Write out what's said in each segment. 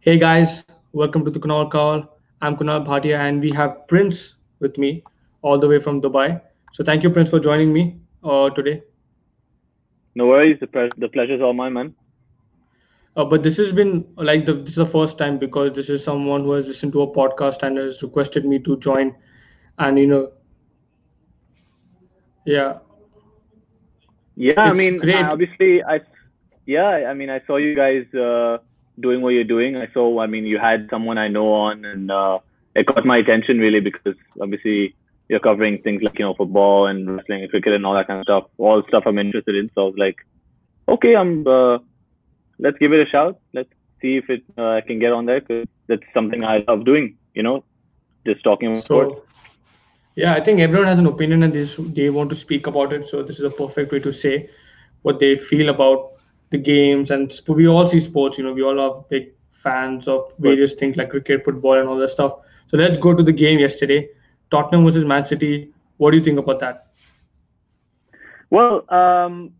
Hey guys, welcome to the Kunal Call. I'm Kunal Bhatia and we have Prince with me all the way from Dubai. So thank you, Prince, for joining me uh, today. No worries. The, pre- the pleasure's all mine, man. Uh, but this has been like the this is the first time because this is someone who has listened to a podcast and has requested me to join. And you know, yeah, Yeah, I mean, great. obviously, I yeah, I mean, I saw you guys uh, doing what you're doing. I saw, I mean, you had someone I know on, and uh, it caught my attention really because obviously you're covering things like you know football and wrestling and cricket and all that kind of stuff, all stuff I'm interested in. So I was like, okay, I'm uh, let's give it a shout. Let's see if it uh, I can get on there because that's something I love doing. You know, just talking about sports. Yeah, I think everyone has an opinion and this they want to speak about it. So this is a perfect way to say what they feel about the games and we all see sports. You know, we all are big fans of various things like cricket, football, and all that stuff. So let's go to the game yesterday, Tottenham versus Man City. What do you think about that? well, um,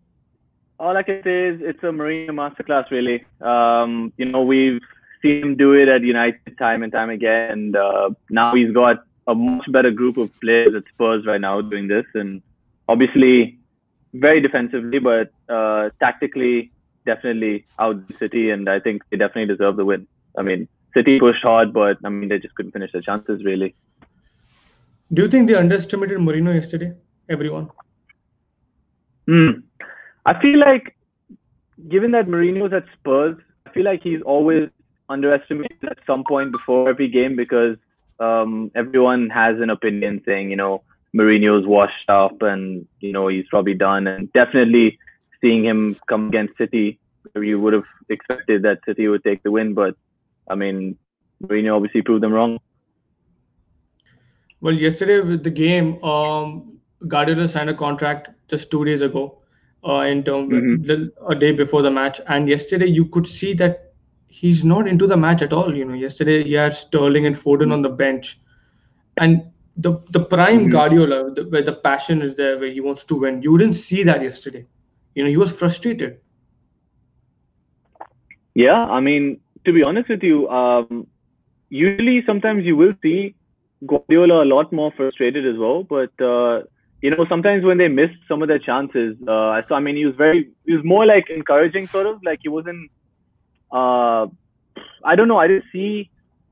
all I can say is it's a Mourinho masterclass, really. Um, you know, we've seen him do it at United time and time again, and uh, now he's got a much better group of players at Spurs right now doing this, and obviously very defensively, but uh, tactically definitely out the City, and I think they definitely deserve the win. I mean, City pushed hard, but I mean they just couldn't finish their chances really. Do you think they underestimated Mourinho yesterday? Everyone. Hmm. I feel like given that Mourinho's at Spurs, I feel like he's always underestimated at some point before every game because um, everyone has an opinion saying, you know, Mourinho's washed up and, you know, he's probably done. And definitely seeing him come against City, you would have expected that City would take the win. But, I mean, Mourinho obviously proved them wrong. Well, yesterday with the game, um, Guardiola signed a contract just two days ago, uh, in term hmm a day before the match. And yesterday you could see that he's not into the match at all. You know, yesterday he had Sterling and Foden on the bench, and the the prime hmm Guardiola, the, where the passion is there, where he wants to win. You didn't see that yesterday. You know, he was frustrated. Yeah, I mean, to be honest with you, um, usually sometimes you will see Guardiola a lot more frustrated as well. But uh, you know, sometimes when they missed some of their chances, uh, I saw. I mean, he was very, he was more like encouraging, sort of like he wasn't. Uh, I don't know. I didn't see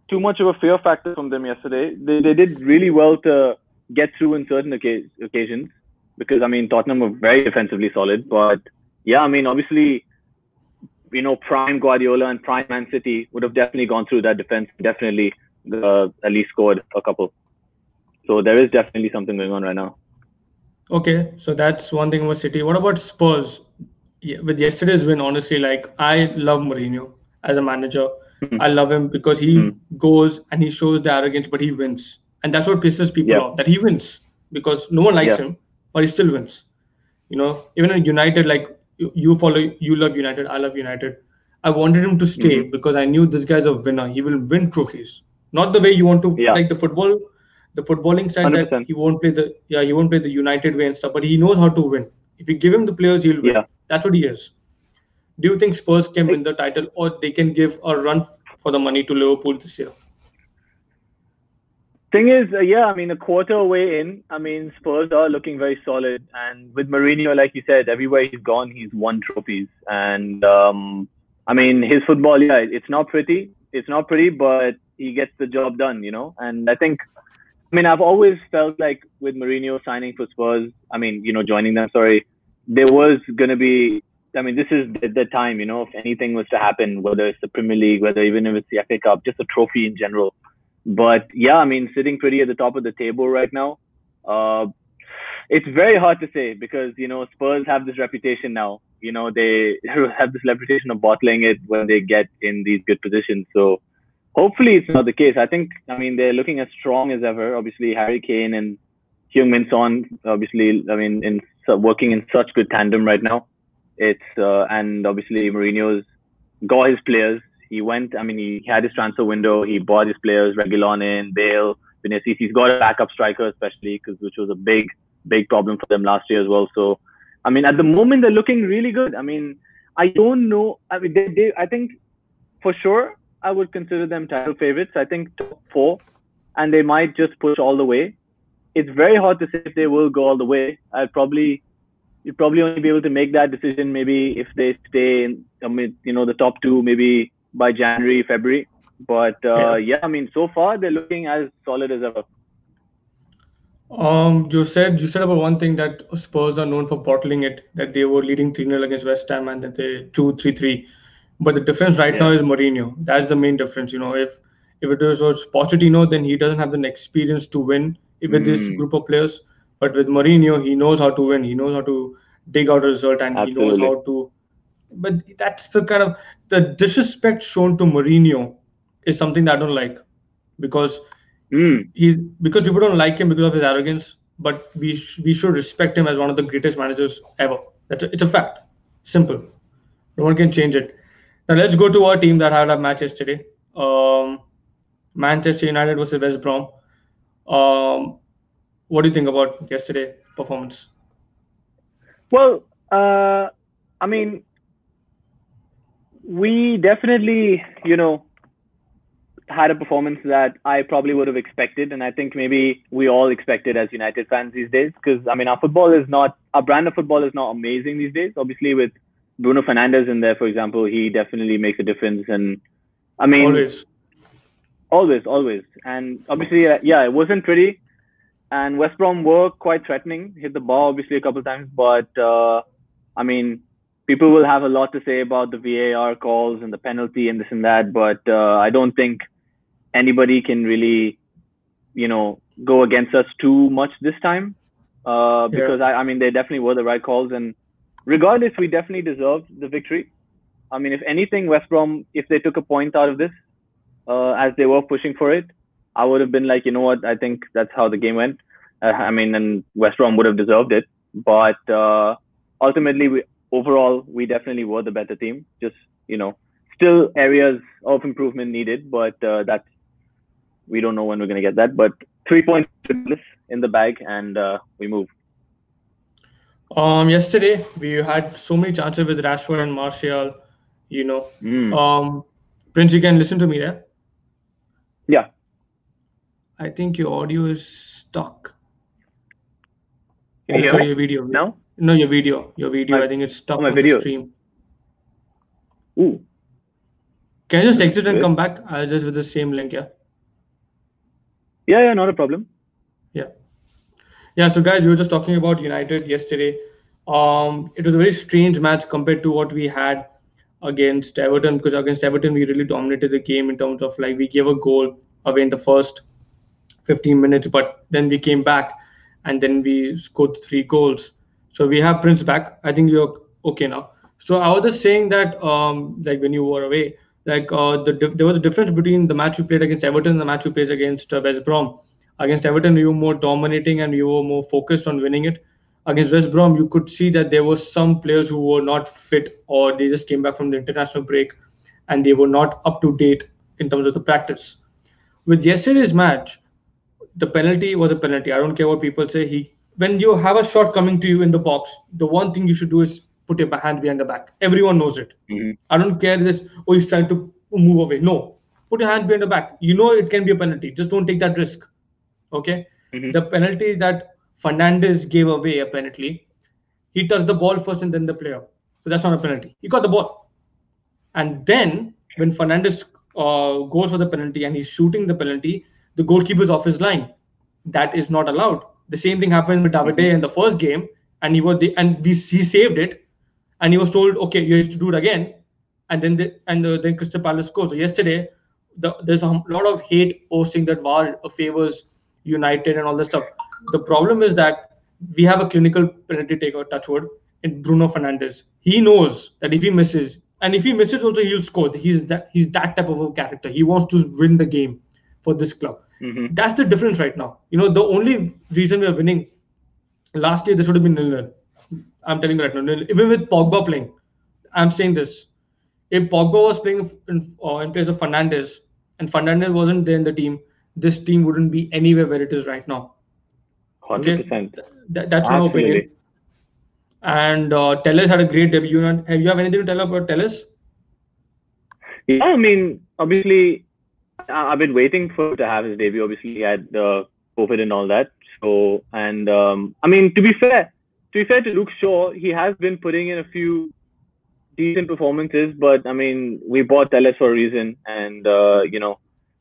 too much of a fear factor from them yesterday. They they did really well to get through in certain occasions because I mean Tottenham were very defensively solid. But yeah, I mean obviously you know, prime Guardiola and prime Man City would have definitely gone through that defense, definitely uh, at least scored a couple. So there is definitely something going on right now. Okay, so that's one thing about City. What about Spurs? Yeah, with yesterday's win, honestly, like I love Mourinho as a manager. Mhm. I love him because he Mhm. goes and he shows the arrogance, but he wins, and that's what pisses people Yeah, off. That he wins because no one likes yeah, him, but he still wins. You know, even in United, like you, you follow, you love United, I love United. I wanted him to stay hmm because I knew this guy's a winner. He will win trophies, not the way you want to yeah, like the football, the footballing side hundred that he won't play the yeah he won't play the United way and stuff, but he knows how to win. If you give him the players, he'll win. Yeah. That's what he is. Do you think Spurs can win the title, or they can give a run for the money to Liverpool this year? Thing is, uh, yeah, I mean, a quarter away in, I mean, Spurs are looking very solid, and with Mourinho, like you said, everywhere he's gone, he's won trophies, and um, I mean, his football, yeah, it's not pretty, it's not pretty, but he gets the job done, you know. And I think, I mean, I've always felt like with Mourinho signing for Spurs, I mean, you know, joining them, sorry, there was gonna be. I mean, this is the, the time, you know, if anything was to happen, whether it's the Premier League, whether even if it's the FA Cup, just a trophy in general but yeah, I mean, sitting pretty at the top of the table right now. Uh, it's very hard to say because you know Spurs have this reputation now. You know they have this reputation of bottling it when they get in these good positions. So hopefully it's not the case. I think I mean they're looking as strong as ever. Obviously Harry Kane and Heung Min. Obviously, I mean in working in such good tandem right now. It's uh, and obviously Mourinho's got his players. He went. I mean, he had his transfer window. He bought his players, Reguilon in, Bale, Vinicius. He's got a backup striker, especially because which was a big, big problem for them last year as well. So, I mean, at the moment they're looking really good. I mean, I don't know. I mean, they, they I think for sure I would consider them title favorites. I think top four, and they might just push all the way. It's very hard to say if they will go all the way. I'd probably you'd probably only be able to make that decision maybe if they stay in, mean, you know, the top two maybe by January, February. But uh, yeah. yeah, I mean, so far they're looking as solid as ever. Um, you said you said about one thing that Spurs are known for bottling it, that they were leading 3 0 against West Ham and that they 2 3 3. But the difference right yeah. now is Mourinho. That's the main difference. You know, if if it was Pochettino, then he doesn't have the experience to win with mm. this group of players. But with Mourinho, he knows how to win. He knows how to dig out a result, and Absolutely. he knows how to. But that's the kind of the disrespect shown to Mourinho is something that I don't like, because mm. he's because people don't like him because of his arrogance. But we sh- we should respect him as one of the greatest managers ever. That's a, it's a fact. Simple. No one can change it. Now let's go to our team that had a match yesterday. Um, Manchester United versus West Brom. Um, what do you think about yesterday performance? Well, uh, I mean, we definitely, you know, had a performance that I probably would have expected, and I think maybe we all expected as United fans these days. Because I mean, our football is not, our brand of football is not amazing these days. Obviously, with Bruno Fernandes in there, for example, he definitely makes a difference. And I mean, always, always, always. And obviously, uh, yeah, it wasn't pretty and West Brom were quite threatening, hit the ball obviously a couple of times, but uh, I mean, people will have a lot to say about the VAR calls and the penalty and this and that, but uh, I don't think anybody can really, you know, go against us too much this time uh, because yeah. I, I mean they definitely were the right calls, and regardless, we definitely deserved the victory. I mean, if anything, West Brom, if they took a point out of this, uh, as they were pushing for it, I would have been like, you know what? I think that's how the game went. Uh, I mean, and West Brom would have deserved it, but uh, ultimately, we, overall, we definitely were the better team. Just you know, still areas of improvement needed, but uh, that's we don't know when we're going to get that. But three points in the bag, and uh, we move. Um, yesterday we had so many chances with Rashford and Martial. You know, mm. um, Prince, you can listen to me there. Yeah. I think your audio is stuck. Can you hear me? your video. No? No, your video. Your video. My, I think it's stuck oh, my on video. the stream. Ooh. Can you just exit and come back? I'll just with the same link, yeah. Yeah, yeah, not a problem. Yeah. Yeah, so guys, we were just talking about United yesterday. Um, it was a very strange match compared to what we had against Everton because against Everton we really dominated the game in terms of like we gave a goal away in the first 15 minutes, but then we came back and then we scored three goals. So we have Prince back. I think you're okay now. So I was just saying that, um, like when you were away, like uh, the, there was a difference between the match you played against Everton and the match you played against uh, West Brom. Against Everton, we were more dominating and we were more focused on winning it. Against West Brom, you could see that there were some players who were not fit or they just came back from the international break and they were not up to date in terms of the practice. With yesterday's match, the penalty was a penalty. I don't care what people say. He when you have a shot coming to you in the box, the one thing you should do is put your hand behind the back. Everyone knows it. Mm-hmm. I don't care this. Oh, he's trying to move away. No, put your hand behind the back. You know it can be a penalty. Just don't take that risk. Okay. Mm-hmm. The penalty that Fernandes gave away apparently, he touched the ball first and then the player. So that's not a penalty. He got the ball, and then when Fernandes uh, goes for the penalty and he's shooting the penalty, the goalkeeper's off his line. That is not allowed. The same thing happened with Davide in the first game, and he was the, and we, he saved it, and he was told, okay, you have to do it again, and then the, and the, then Crystal Palace scores. So yesterday, the, there's a lot of hate posting that VAR favors United and all this stuff. The problem is that we have a clinical penalty taker, touchwood, in Bruno Fernandes. He knows that if he misses, and if he misses also, he'll score. He's that he's that type of a character. He wants to win the game for this club. Mm-hmm. That's the difference right now. You know, the only reason we're winning last year, this would have been nil nil. I'm telling you right now, nil. even with Pogba playing, I'm saying this. If Pogba was playing in, uh, in place of Fernandes and Fernandes wasn't there in the team, this team wouldn't be anywhere where it is right now. Hundred okay? percent. That, that's my opinion. And uh, had a great debut. Have you have anything to tell about Telles? Yeah, I mean, obviously, I've been waiting for to have his debut. Obviously, he had uh, COVID and all that. So, and um, I mean, to be fair, to be fair to Luke Shaw, he has been putting in a few decent performances. But I mean, we bought Telles for a reason, and uh, you know,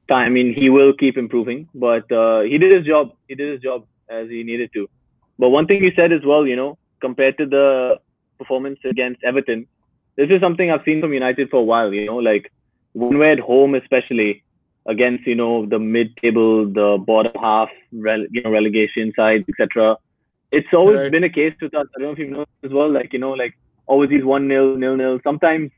I mean, he will keep improving. But uh, he did his job. He did his job as he needed to. But one thing he said as well, you know, compared to the performance against Everton, this is something I've seen from United for a while. You know, like when we're at home, especially against you know the mid-table, the bottom half, rele- you know relegation side, etc. It's always right. been a case with us. I don't know if you know as well. Like you know, like always these one nil, nil nil. Sometimes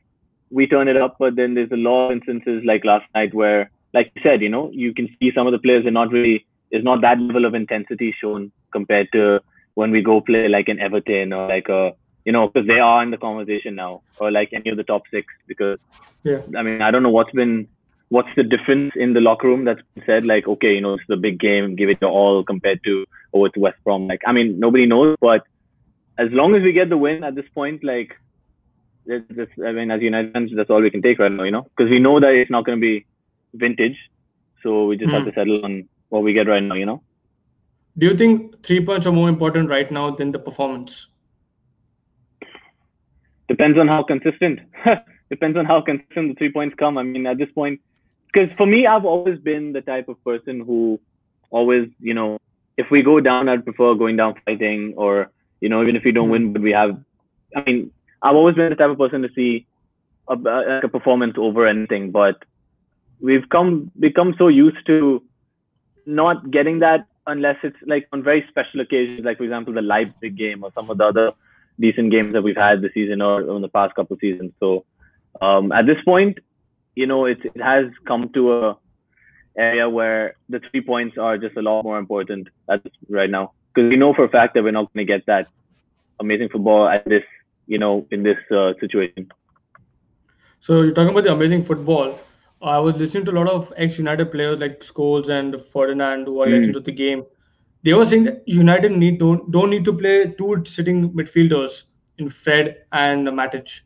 we turn it up, but then there's a lot of instances like last night where, like you said, you know, you can see some of the players are not really. There's not that level of intensity shown compared to when we go play like an Everton or like a you know because they are in the conversation now or like any of the top six because yeah I mean I don't know what's been what's the difference in the locker room that's said like okay you know it's the big game give it to all compared to oh it's West Brom like I mean nobody knows but as long as we get the win at this point like this, this, I mean as United fans that's all we can take right now you know because we know that it's not going to be vintage so we just mm. have hmm. to settle on what we get right now you know do you think three points are more important right now than the performance depends on how consistent depends on how consistent the three points come i mean at this point because for me, I've always been the type of person who always, you know, if we go down, I'd prefer going down fighting, or you know, even if we don't win, but we have. I mean, I've always been the type of person to see a, a performance over anything, but we've come become so used to not getting that unless it's like on very special occasions, like for example the Leipzig game or some of the other decent games that we've had this season or in the past couple of seasons. So um, at this point, you know, it, it has come to a area where the three points are just a lot more important at right now because we know for a fact that we're not going to get that amazing football at this, you know, in this uh, situation. So you're talking about the amazing football. I was listening to a lot of ex-United players like Scholes and Ferdinand who are mm. legends of the game. They were saying that United need don't don't need to play two sitting midfielders in Fred and Matic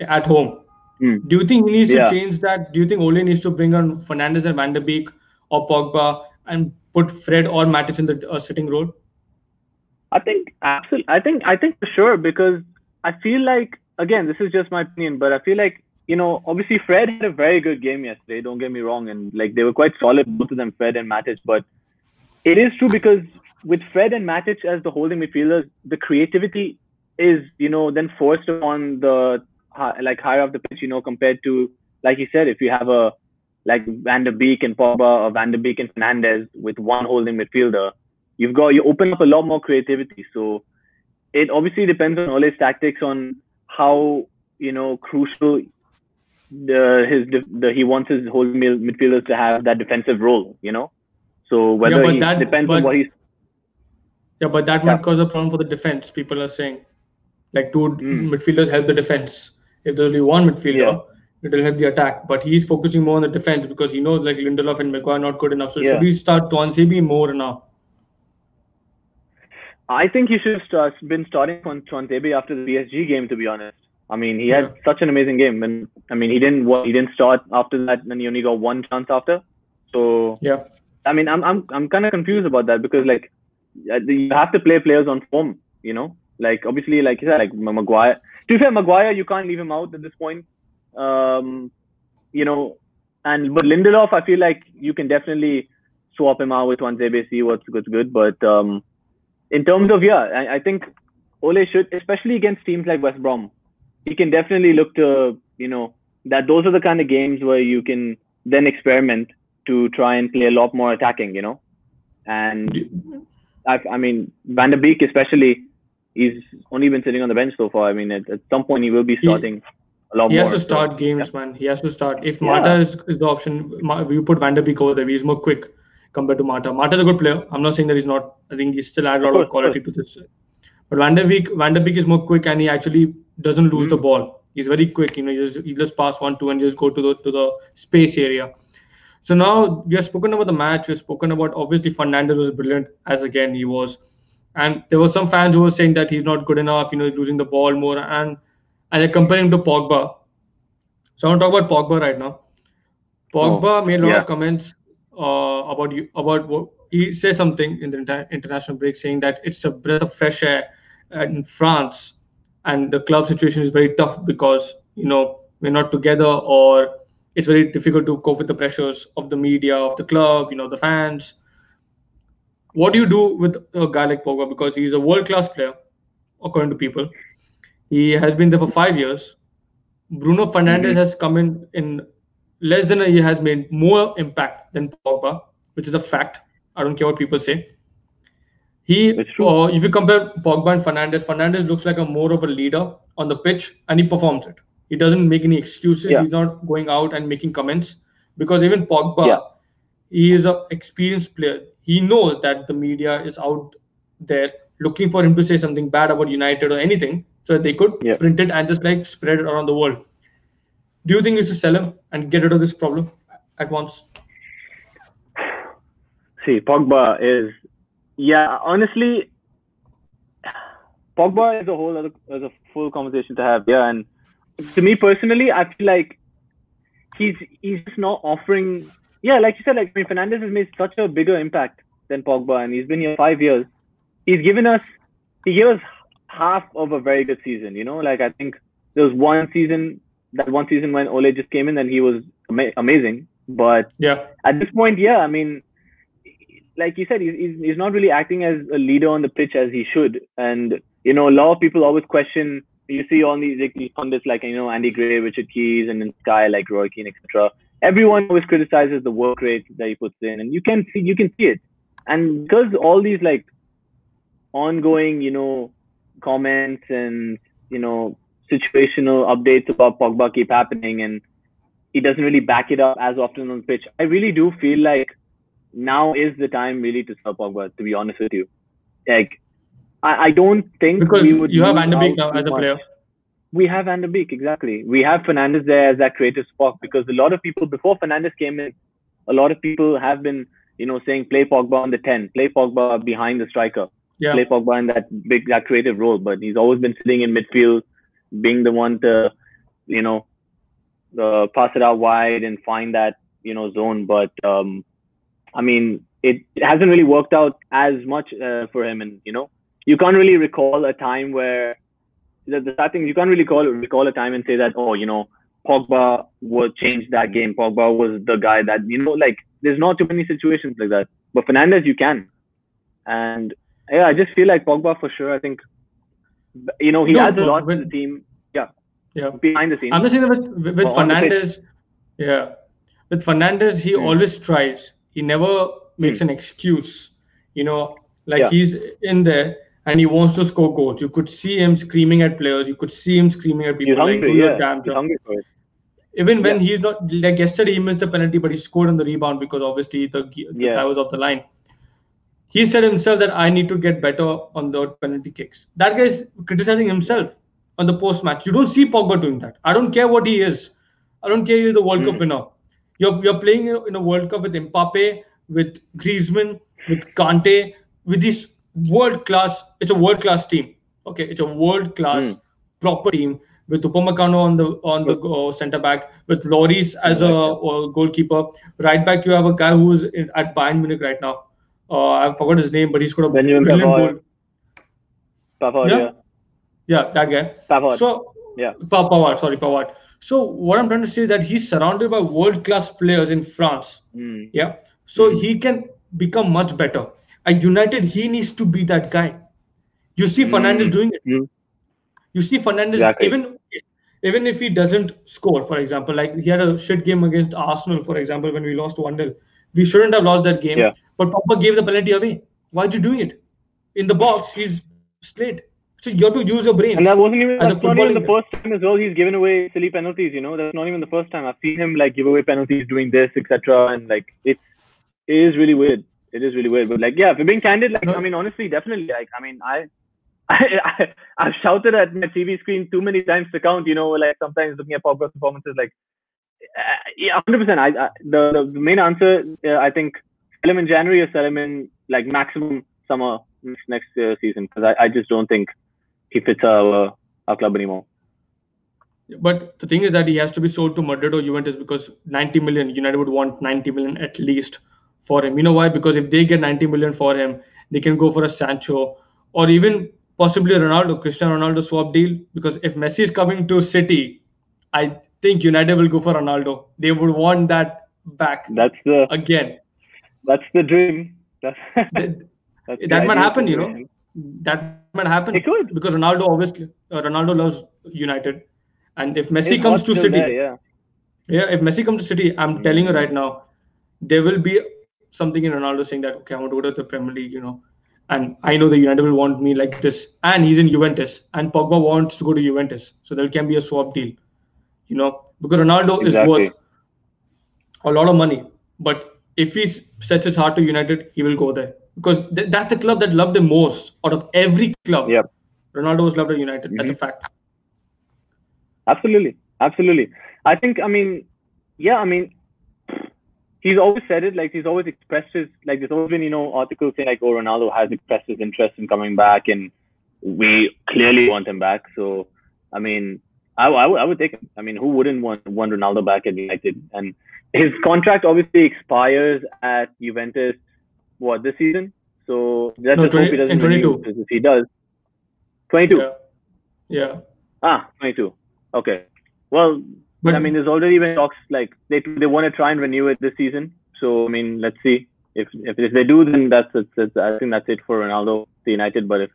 at home. Mm. Do you think he needs yeah. to change that? Do you think Ole needs to bring on Fernandes and Van der Beek or Pogba and put Fred or Matic in the uh, sitting role? I think absolutely. I think I think for sure because I feel like again this is just my opinion, but I feel like you know obviously Fred had a very good game yesterday. Don't get me wrong, and like they were quite solid both of them, Fred and Matic. But it is true because with Fred and Matic as the holding midfielders, the creativity is you know then forced upon the like higher up the pitch, you know, compared to like you said, if you have a like Van der Beek and Pogba or Van der Beek and Fernandes with one holding midfielder, you've got you open up a lot more creativity. So it obviously depends on Ole's tactics on how you know crucial the his the he wants his holding midfielders to have that defensive role. You know, so whether yeah, he that, depends but, on what he's. Yeah, but that yeah. might cause a problem for the defense. People are saying, like two mm. midfielders help the defense if there's only one midfielder, yeah. it will help the attack. But he's focusing more on the defense because he knows like Lindelof and Maguire not good enough. So yeah. should we start Tuanzebe more now? I think he should have been starting on Tuanzebe after the PSG game. To be honest, I mean he had such an amazing game, and I mean he didn't he didn't start after that, and he only got one chance after. So yeah, I mean I'm I'm I'm kind of confused about that because like uh, you have to play players on form, you know. Like obviously, like you said, like Maguire to be fair, Maguire, you can't leave him out at this point. Um, you know, and but Lindelof, I feel like you can definitely swap him out with Tuanzebe, see what's what's good. But um, in terms of yeah, I, I think Ole should, especially against teams like West Brom, he can definitely look to you know that those are the kind of games where you can then experiment to try and play a lot more attacking, you know. And I, I mean, Van der Beek especially, he's only been sitting on the bench so far. I mean, at, at some point he will be starting he, a lot he more. He has to start so, games, yeah. man. He has to start. If Mata is, is, the option, you put Van der Beek over there. He's more quick compared to Mata. Mata's a good player. I'm not saying that he's not. I think he still adds a lot of, of quality to this. But Van der Beek, Van der Beek is more quick and he actually doesn't lose mm-hmm. the ball. He's very quick. You know, he just, he just pass one, two, and just go to the to the space area. So now we have spoken about the match. We've spoken about obviously Fernandes was brilliant as again he was. And there were some fans who were saying that he's not good enough, you know, losing the ball more. And and they compare him to Pogba. So I want to talk about Pogba right now. Pogba made a lot yeah. of comments uh, about you about what he said something in the inter- international break saying that it's a breath of fresh air uh, in France and the club situation is very tough because you know we're not together or it's very difficult to cope with the pressures of the media of the club you know the fans what do you do with a guy like Pogba because he's a world class player according to people he has been there for 5 years Bruno Fernandes Mhm. has come in in less than a year has made more impact than Pogba which is a fact I don't care what people say he, uh, if you compare Pogba and Fernandes, Fernandes looks like a more of a leader on the pitch, and he performs it. He doesn't make any excuses. Yeah. He's not going out and making comments because even Pogba, Yeah. he is an experienced player. He knows that the media is out there looking for him to say something bad about United or anything, so that they could Yeah. print it and just like spread it around the world. Do you think you should sell him and get rid of this problem at once? See, Pogba is, yeah, honestly, Pogba is a whole other, is a full conversation to have. Yeah, and to me personally, I feel like he's he's just not offering. Yeah, like you said, like I mean, Fernandes has made such a bigger impact than Pogba, and he's been here five years. He's given us, he gave us half of a very good season. You know, like I think there was one season, that one season when Ole just came in and he was ama- amazing, but Yeah, at this point, yeah, I mean, like you said, he's, he's, not really acting as a leader on the pitch as he should. And, you know, a lot of people always question, you see all these, like, these pundits like, you know, Andy Gray, Richard Keys, and then Sky, like Roy Keane, etc. Everyone always criticizes the work rate that he puts in. And you can see, you can see it. And because all these, like, ongoing, you know, comments and, you know, situational updates about Pogba keep happening and he doesn't really back it up as often on the pitch. I really do feel like now is the time really to sell Pogba, to be honest with you. Like, I, I don't think because we would you have Van de Beek now as a player. We have Van de Beek, exactly. We have Fernandes there as that creative spark because a lot of people, before Fernandes came in, a lot of people have been, you know, saying play Pogba on the 10, play Pogba behind the striker Yeah, play Pogba in that big, that creative role. But he's always been sitting in midfield, being the one to, you know, uh, pass it out wide and find that, you know, zone. But um, I mean, it, it hasn't really worked out as much uh, for him. And you know, you can't really recall a time where the, sad thing you can't really call recall a time and say that oh, you know, Pogba would change that game. Pogba was the guy that you know, like there's not too many situations like that. But Fernandes, you can. And yeah, I just feel like Pogba for sure. I think, you know, he No, adds a lot to the team. Yeah, yeah. behind the scenes. I'm just saying that with, with, with On the pitch. Fernandes, yeah, with Fernandes, he Hmm. always tries. He never makes an excuse. You know, like Yeah. he's in there and he wants to score goals. You could see him screaming at players. You could see him screaming at people He's like, "Do your Yeah, damn job." hungry. Even when Yeah. he's not like yesterday, he missed the penalty, but he scored on the rebound because obviously the, the Yeah. guy was off the line. He said himself that I need to get better on the penalty kicks. That guy is criticizing himself on the post match. You don't see Pogba doing that. I don't care what he is. I don't care if he's the World Cup Mm. winner. You're you're playing in a World Cup with Mbappe, with Griezmann, with Kante, with this world class. It's a world class team. Okay, it's a world class Mm. proper team with Upamecano on the on the uh, centre back, with Lloris as a uh, goalkeeper. Right back, you have a guy who's in, at Bayern Munich right now. Uh, I forgot his name, but he's got a Benjamin brilliant Pavard. goal. Pavard, Yeah. yeah. Yeah, that guy. Pavard. So Yeah. Pa- Pavard, sorry, Pavard. So what I'm trying to say is that he's surrounded by world class players in France. Mm. Yeah. So Mm. he can become much better. At United, he needs to be that guy. You see Fernandes Mm. doing it. Mm. You see Fernandes Exactly. even even if he doesn't score, for example, like he had a shit game against Arsenal, for example, when we lost 1 0. We shouldn't have lost that game. Yeah. But Pogba gave the penalty away. Why'd you doing it? In the box, he's straight. So you have to use your brain. And that wasn't even that's not even the first time as well. He's given away silly penalties. You know, that's not even the first time I've seen him like give away penalties doing this, etc. And like it's it is really weird. It is really weird. But like yeah, if we're being candid, like No. I mean, honestly, definitely. Like I mean, I. I, I I've shouted at my TV screen too many times to count. You know, like sometimes looking at Pogba's performances, like uh, yeah, hundred percent. I, I the, the the main answer, uh, I think, sell him in January or sell him in like maximum summer next, next uh, season because I, I just don't think he fits our our club anymore. But the thing is that he has to be sold to Madrid or Juventus because 90 million, United would want 90 million at least for him. You know why? Because if they get 90 million for him, they can go for a Sancho or even possibly Ronaldo, Cristiano Ronaldo swap deal. Because if Messi is coming to City, I think United will go for Ronaldo. They would want that back. That's the again. That's the dream. That's, that's that might happen, you know. That might happen. It could because Ronaldo obviously uh, Ronaldo loves United, and if Messi comes to City, there, yeah, yeah, if Messi comes to City, I'm mm-hmm. telling you right now, there will be something in Ronaldo saying that okay, I want to go to the Premier League, you know, and I know the United will want me like this, and he's in Juventus, and Pogba wants to go to Juventus, so there can be a swap deal, you know, because Ronaldo exactly. is worth a lot of money, but if he sets his heart to United, he will go there because th- that's the club that loved him most out of every club. Yep. Ronaldo was loved at United. Mm-hmm. That's a mm-hmm. fact. Absolutely, absolutely. I think. I mean, yeah. I mean, he's always said it. Like he's always expressed his. Like there's always been you know articles saying like, oh, Ronaldo has expressed his interest in coming back, and we clearly want him back. So, I mean, I, I, I would take him. I mean, who wouldn't want want Ronaldo back at United? And his contract obviously expires at Juventus what this season. So that's no, 20, hope he doesn't 22. if he does. 22. Yeah. yeah. Ah, 22. Okay. Well, but, I mean, there's already been talks like they they want to try and renew it this season. So I mean, let's see if if, if they do, then that's it's, it's, I think that's it for Ronaldo to United. But if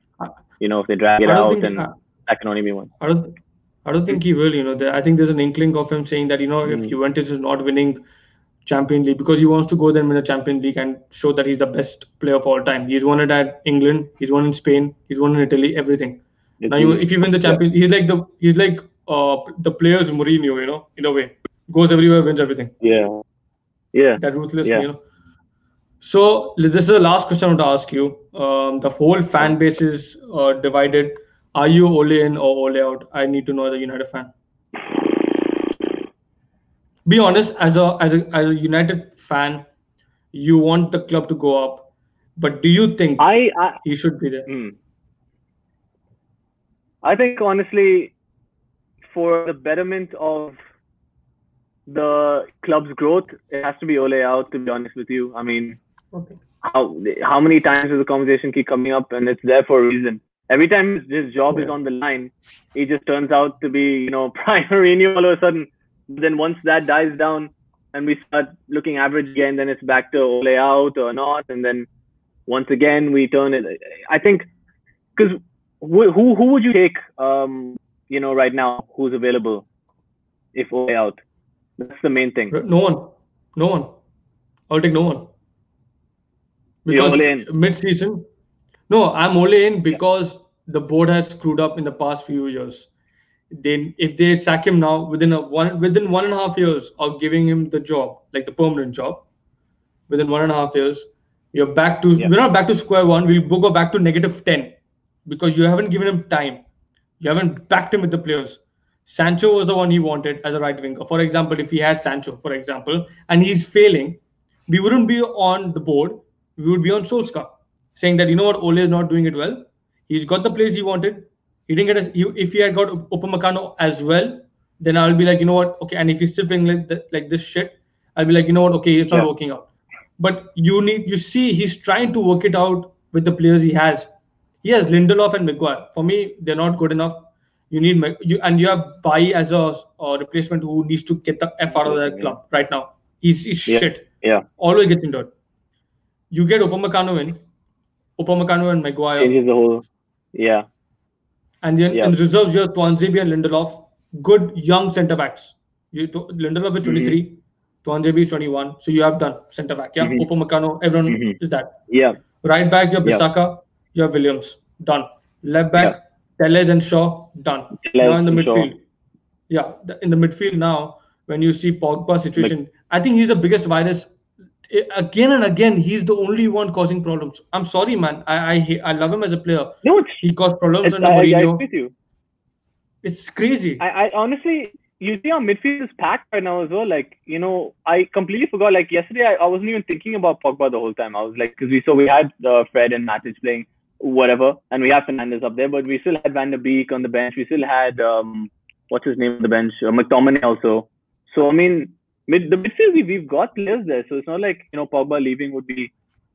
you know if they drag it out, then uh, that can only be one. I don't I don't think he will. You know, I think there's an inkling of him saying that you know mm. if hmm. Juventus is not winning Champion League because he wants to go there and win a Champion League and show that he's the best player of all time. He's won it at England, he's won in Spain, he's won in Italy, everything. now, you, if you win the Champions, he's like the he's like uh the players Mourinho, you know, in a way, goes everywhere, wins everything. Yeah, yeah, that ruthless, yeah. you know. So this is the last question I want to ask you. Um, the whole fan base is uh, divided. Are you Ole in or Ole out? I need to know as a United fan be honest as a as a as a united fan you want the club to go up but do you think i, I he should be there hmm. i think honestly for the betterment of the club's growth it has to be ole out to be honest with you i mean okay. how how many times does the conversation keep coming up and it's there for a reason every time his, job yeah. is on the line he just turns out to be you know prime Mourinho all of a sudden then once that dies down and we start looking average again, then it's back to Ole out or not, and then once again we turn it. I think because who who would you take? Um, you know, right now who's available if Ole out? That's the main thing. No one, no one. I'll take no one because mid-season. No, I'm only in because yeah. the board has screwed up in the past few years then if they sack him now within a one within one and a half years of giving him the job, like the permanent job, within one and a half years, you're back to yeah. we're not back to square one. We'll go back to negative ten because you haven't given him time. You haven't backed him with the players. Sancho was the one he wanted as a right winger. For example, if he had Sancho, for example, and he's failing, we wouldn't be on the board. We would be on Solskjaer, saying that you know what, Ole is not doing it well. He's got the players he wanted he didn't get us. if he had got Upamecano as well, then I'll be like, you know what, okay. And if he's still playing like the, like this shit, I'll be like, you know what, okay, it's not yeah. working out. But you need you see he's trying to work it out with the players he has. He has Lindelof and Maguire. For me, they're not good enough. You need you and you have Bailly as a, a, replacement who needs to get the f out of that club right now. He's, he's yeah. shit. Yeah. Always gets injured. You get Upamecano in, Upamecano and Maguire. Changes the whole. Yeah. And then yeah. in reserves, you have Tuanzebe and Lindelof, good young centre backs. You, Lindelof is 23, mm-hmm. Tuanzebe is 21. So you have done centre back. Yeah, mm-hmm. Upamecano, everyone mm-hmm. is that. Yeah. Right back, you have Bissaka, yeah. You have Williams, done. Left back, yeah. Telles and Shaw, done. Telles now in the midfield. Shaw. Yeah, in the midfield now, when you see Pogba situation, I think he's the biggest virus again and again he's the only one causing problems. I'm sorry, man. I I, I love him as a player. No, it's, he caused problems under Mourinho. with you. It's crazy. I, I honestly, you see our midfield is packed right now as well. Like you know, I completely forgot. Like yesterday, I, I wasn't even thinking about Pogba the whole time. I was like, because we so we had uh, Fred and Matic playing whatever, and we have Fernandes up there, but we still had Van der Beek on the bench. We still had um, what's his name on the bench? Uh, McTominay also. So I mean, mid the midfield we, we've got players there, so it's not like you know Pogba leaving would be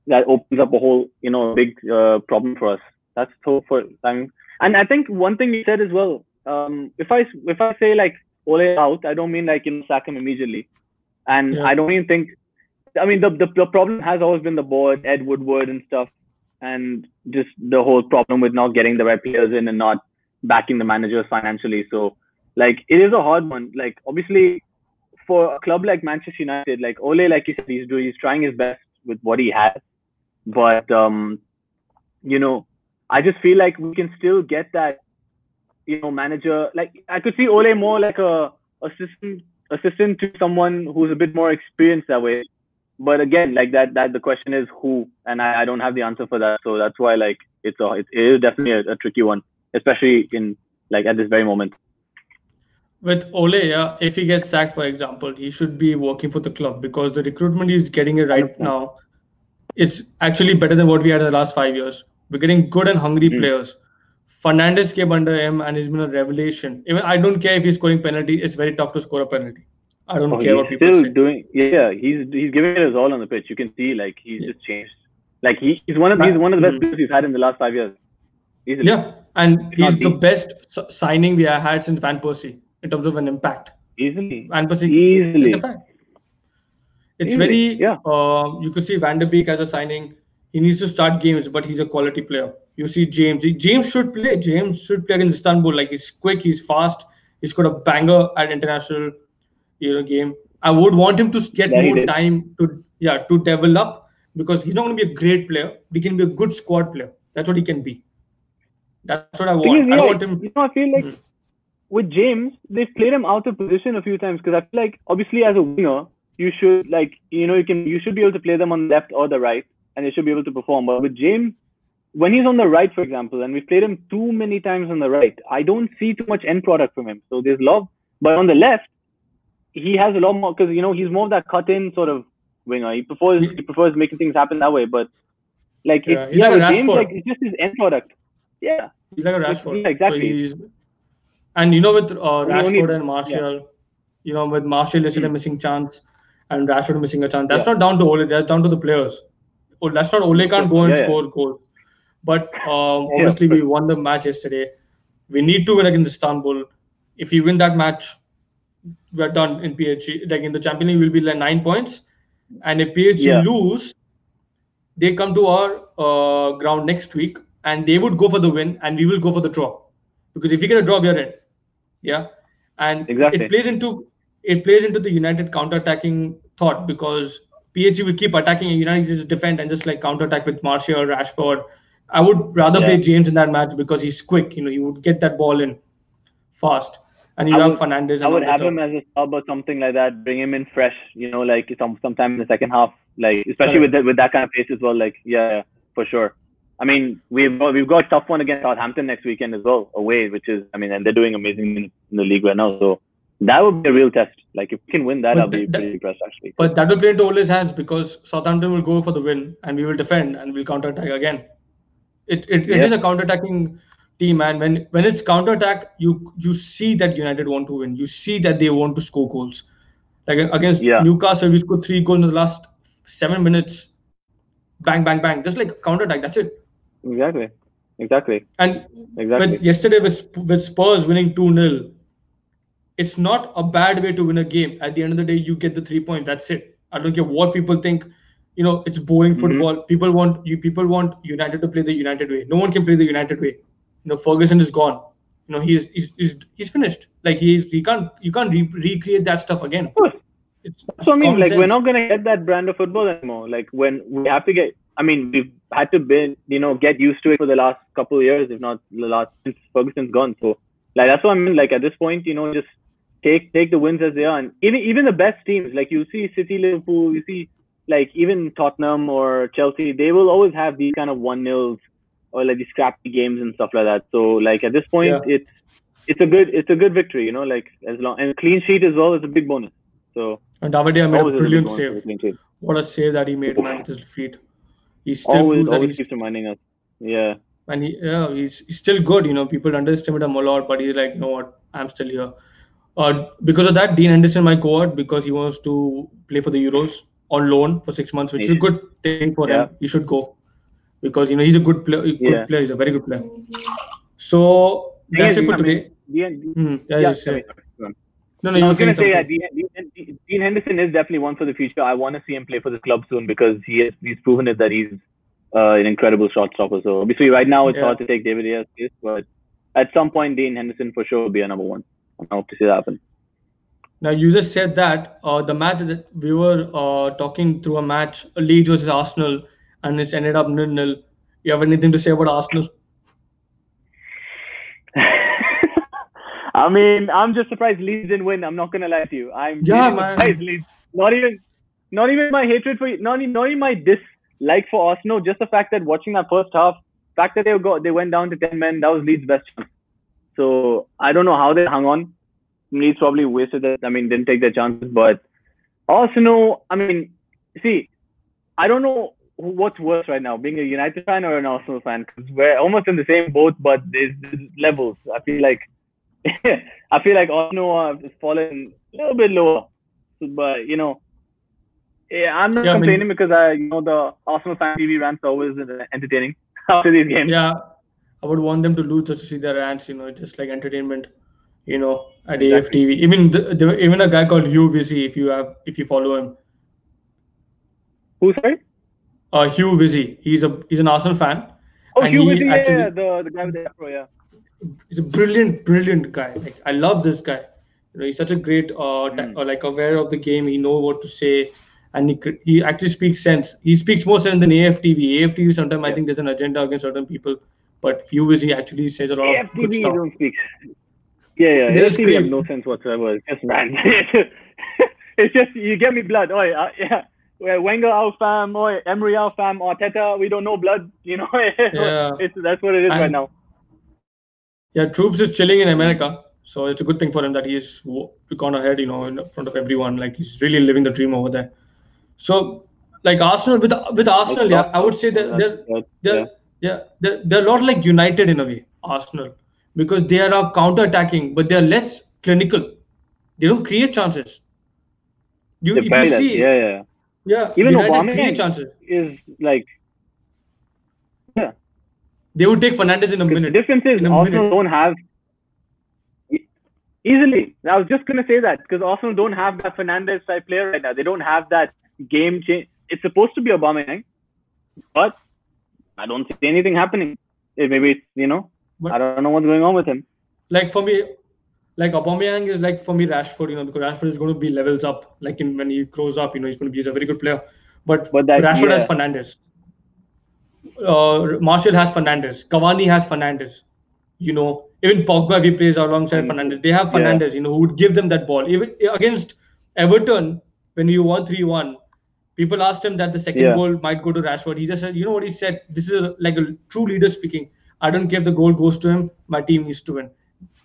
that opens up a whole you know big uh, problem for us. That's so for I mean, and I think one thing you said as well. Um, if I if I say like Ole out, I don't mean like you know sack him immediately, and Yeah. I don't even think. I mean the, the the problem has always been the board, Ed Woodward and stuff, and just the whole problem with not getting the right players in and not backing the managers financially. So like it is a hard one. Like obviously for a club like Manchester United, like Ole, like you said, he's doing he's trying his best with what he has. But um, you know, I just feel like we can still get that, you know, manager. Like I could see Ole more like a assistant assistant to someone who's a bit more experienced that way. But again, like that that the question is who, and I, I don't have the answer for that. So that's why like it's a it, is definitely a, a tricky one, especially in like at this very moment. With Ole, yeah, if he gets sacked, for example, he should be working for the club because the recruitment he's getting it right now. It's actually better than what we had in the last five years. We're getting good and hungry Mm. players. Fernandes came under him and he's been a revelation. Even I don't care if he's scoring penalty, it's very tough to score a penalty. I don't Oh, care what he's people still say. doing yeah he's he's giving it his all on the pitch you can see like he's Yeah. just changed like he, he's one of he's one of the best Mhm. players we've had in the last five years easily Yeah, and he's not the best signing we have had since Van Persie in terms of an impact. easily Van Persie, easily it's a. It's Easily, very, yeah. uh, you could see Van der Beek as a signing. He needs to start games, but he's a quality player. You see James. James should play. James should play against Istanbul. Like he's quick, he's fast. He's got a banger at international, you know, game. I would want him to get Yeah, more time to yeah to develop because he's not going to be a great player. But he can be a good squad player. That's what he can be. That's what I want. is, I yeah, want him. you know I feel like Mhm. with James they've played him out of position a few times because I feel like obviously as a winger you should like you know you can you should be able to play them on the left or the right and they should be able to perform but with James when he's on the right for example and we've played him too many times on the right I don't see too much end product from him so there's love but on the left he has a lot more because you know he's more of that cut in sort of winger he prefers he prefers making things happen that way but like Yeah, he's yeah, like a with James like it's just his end product yeah He's like a Rashford. yeah, exactly. So and you know, with uh, Rashford only- and Martial, you know, with Martial listed a Hmm. missing chance and Rashford missing a chance, that's Yeah. not down to Ole. That's down to the players. Oh, that's not Ole can't go and Yeah, yeah. score goals. But um, obviously, we won the match yesterday. We need to win against Istanbul. If we win that match, we're done in PSG. Like in the Champions League, we'll be like nine points. And if PSG Yeah. lose, they come to our uh, ground next week and they would go for the win and we will go for the draw because if we get a draw we are in yeah and Exactly. it plays into it plays into the united counter-attacking thought because PSG will keep attacking and united just defend and just like counter-attack with martial rashford i would rather play james in that match because he's quick you know he would get that ball in fast and you I have would- fernandes I would have him as a sub or something like that. Bring him in fresh, you know, like some sometime in the second half, like especially with that with that kind of pace as well. Like yeah, yeah, for sure. I mean, we've got, we've got a tough one against Southampton next weekend as well, away, which is I mean, and they're doing amazing in, in the league right now. So that would be a real test. Like if we can win that, But I'll be th- that- pretty impressed actually. But that will play into Ole's hands because Southampton will go for the win and we will defend and we'll counter attack again. It it, it Yeah. is a counter attacking team and when when it's counter attack you you see that United want to win. You see that they want to score goals. Like against Yeah. Newcastle, we scored three goals in the last seven minutes. Bang bang bang. Just like counter attack. That's it. Exactly, exactly, And exactly. with yesterday with, with Spurs winning 2 0, it's not a bad way to win a game. At the end of the day, you get the three points. That's it. I don't care what people think. You know, it's boring Mhm. football. People want you. People want United to play the United way. No one can play the United way. You know, Ferguson is gone. You know, he's he's he's, he's finished. Like he's he can't you can't re- recreate that stuff again. Of course. It's So I mean, like we're not gonna get that brand of football anymore. Like when we have to get, I mean, we've had to be, you know, get used to it for the last couple of years, if not the last since Ferguson's gone. So like that's what I mean. Like at this point, you know, just take take the wins as they are, and even even the best teams, like you see City, Liverpool, you see like even Tottenham or Chelsea, they will always have these kind of one nils or like these scrappy games and stuff like that. So like at this point, Yeah. it's it's a good it's a good victory, you know, like as long and clean sheet as well is a big bonus. So And Davide made a always is a big brilliant a save. clean. What a save that he made, man, with his feet. He still always always keeps reminding us. Yeah. and he yeah he's, he's still good you know people underestimate him a lot but he's like you know what I'm still here. Uh, because of that, Dean Henderson might go out because he wants to play for the Euros on loan for six months, which is a good thing for Yeah. him. He should go because you know he's a good player. Good Yeah. player. He's a very good player. So Thing that's is, it for I today. Dean, yeah, yeah, sorry, yeah. sorry, go on. No, no, No, you I was gonna say, yeah. Dean, Dean, Dean Henderson is definitely one for the future. I want to see him play for the club soon because he has he's proven it that he's uh, an incredible shot stopper. So obviously, right now it's Yeah. hard to take David de Gea's place, but at some point, Dean Henderson for sure will be a number one. I hope to see that happen. Now you just said that uh, the match that we were uh, talking through a match, Leeds versus Arsenal, and it's ended up nil nil. You have anything to say about Arsenal? I mean, I'm just surprised Leeds didn't win. I'm not gonna lie to you. I'm Yeah, surprised Leeds. Not even, not even my hatred for, not even, not even my dislike for Arsenal. Just the fact that watching that first half, fact that they got, they went down to ten men. That was Leeds' best chance. So I don't know how they hung on. Leeds probably wasted it. I mean, didn't take their chances. But Arsenal, I mean, see, I don't know what's worse right now, being a United fan or an Arsenal fan, because we're almost in the same boat, but there's, there's levels. I feel like I feel like Arsenal have fallen a little bit lower, but you know, yeah, I'm not Yeah, I mean- complaining because I, you know, the Arsenal fan TV rants are always entertaining after these games. Yeah, I would want them to lose just to see their rants. You know, just like entertainment. You know, at Exactly. AFTV. Even the, the, even a guy called Wizzy, if you have if you follow him, Who sorry? Uh, Hugh Wizzy. He's a he's an Arsenal fan. Oh, and Hugh he actually- yeah, the the guy with the afro, yeah. he's a brilliant, brilliant guy. Like I love this guy. You know, he's such a great, uh, Mm. like aware of the game. He know what to say, and he he actually speaks sense. He speaks more sense than AFTV. AFTV sometimes I think there's an agenda against certain people, but Hugh he actually says a lot of good AFTV stuff. don't speak. Yeah, yeah. They AFTV have no sense whatsoever. It's just rant. it's just you get me blood. Oh yeah. Well, Wenger out fam, or Emery out fam, Arteta, we don't know blood, you know. Yeah. it's that's what it is right now. Yeah, Troopz is chilling in America, so it's a good thing for him that he's gone ahead, you know, in front of everyone. Like he's really living the dream over there. So, like Arsenal with with Arsenal, yeah, I would say that they're they're yeah. they're, they're a lot like United in a way, Arsenal, because they are counter attacking, but they're less clinical. They don't create chances. You you see, yeah, yeah. Yeah, Even United Aubameyang chances. is like yeah. They would take Fernandes in a minute. the difference is Arsenal minute. don't have easily. I was just gonna say that because Arsenal don't have that Fernandes type player right now. They don't have that game change. It's supposed to be Aubameyang, but I don't see anything happening. Maybe it's you know But- I don't know what's going on with him. like for me, like Aubameyang is like for me Rashford, you know, because Rashford is going to be levels up. Like in when he grows up, you know, he's going to be he's a very good player. But, But that- Rashford has yeah. Fernandes. Uh, Martial has Fernandes. Cavani has Fernandes. You know, even Pogba if he plays alongside Mm. Fernandes, they have Yeah. Fernandes. You know, who would give them that ball. Even against Everton, when you won three one. People asked him that the second Yeah. goal might go to Rashford. He just said, you know what he said? This is a, like a true leader speaking. I don't care if the goal goes to him. My team needs to win.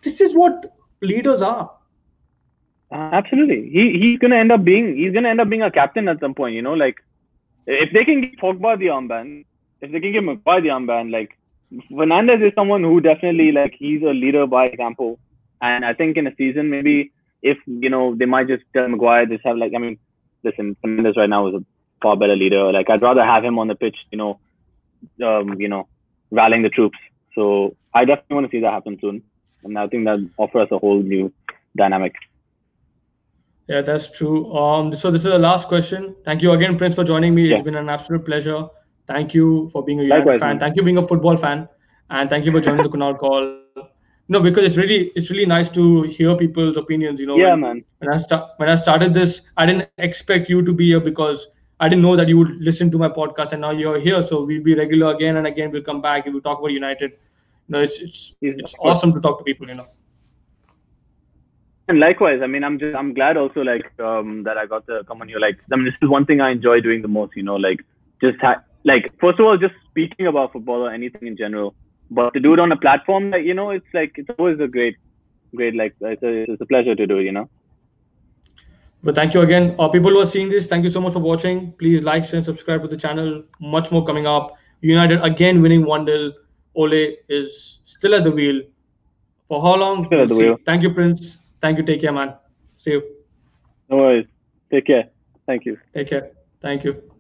This is what leaders are. Absolutely, he he's gonna end up being he's gonna end up being a captain at some point. You know, like if they can give Pogba the armband, if they can give Maguire the armband, like Fernandes is someone who definitely like he's a leader by example. And I think in a season maybe if you know they might just tell Maguire just have like I mean, listen, Fernandes right now is a far better leader. Like I'd rather have him on the pitch, you know, um, you know, rallying the troops. So I definitely want to see that happen soon. And I think that offers a whole new dynamic. Yeah, that's true. Um, so this is the last question. Thank you again, Prince, for joining me. It's Yeah. been an absolute pleasure. Thank you for being a United Likewise, fan. man. Thank you for being a football fan, and thank you for joining the Kunal call. No, because it's really it's really nice to hear people's opinions. You know, Yeah, when, man. when I start when I started this, I didn't expect you to be here because I didn't know that you would listen to my podcast, and now you're here. So we'll be regular again and again. We'll come back and we'll talk about United. Know, it's it's it's awesome to talk to people. You know. And likewise, I mean, I'm just I'm glad also like um that I got to come on here. Like, I mean, this is one thing I enjoy doing the most. You know, like just ha- like first of all, just speaking about football or anything in general. But to do it on a platform, like you know, it's like it's always a great, great like it's a it's a pleasure to do. You know. But thank you again. Uh, people who are seeing this, thank you so much for watching. Please like, share, and subscribe to the channel. Much more coming up. United again winning 1 0. Ole is still at the wheel For how long? Spin at the wheel. Thank you, Prince. Thank you. Take care, man. See you. No worries. Take care. Thank you. Take care. Thank you.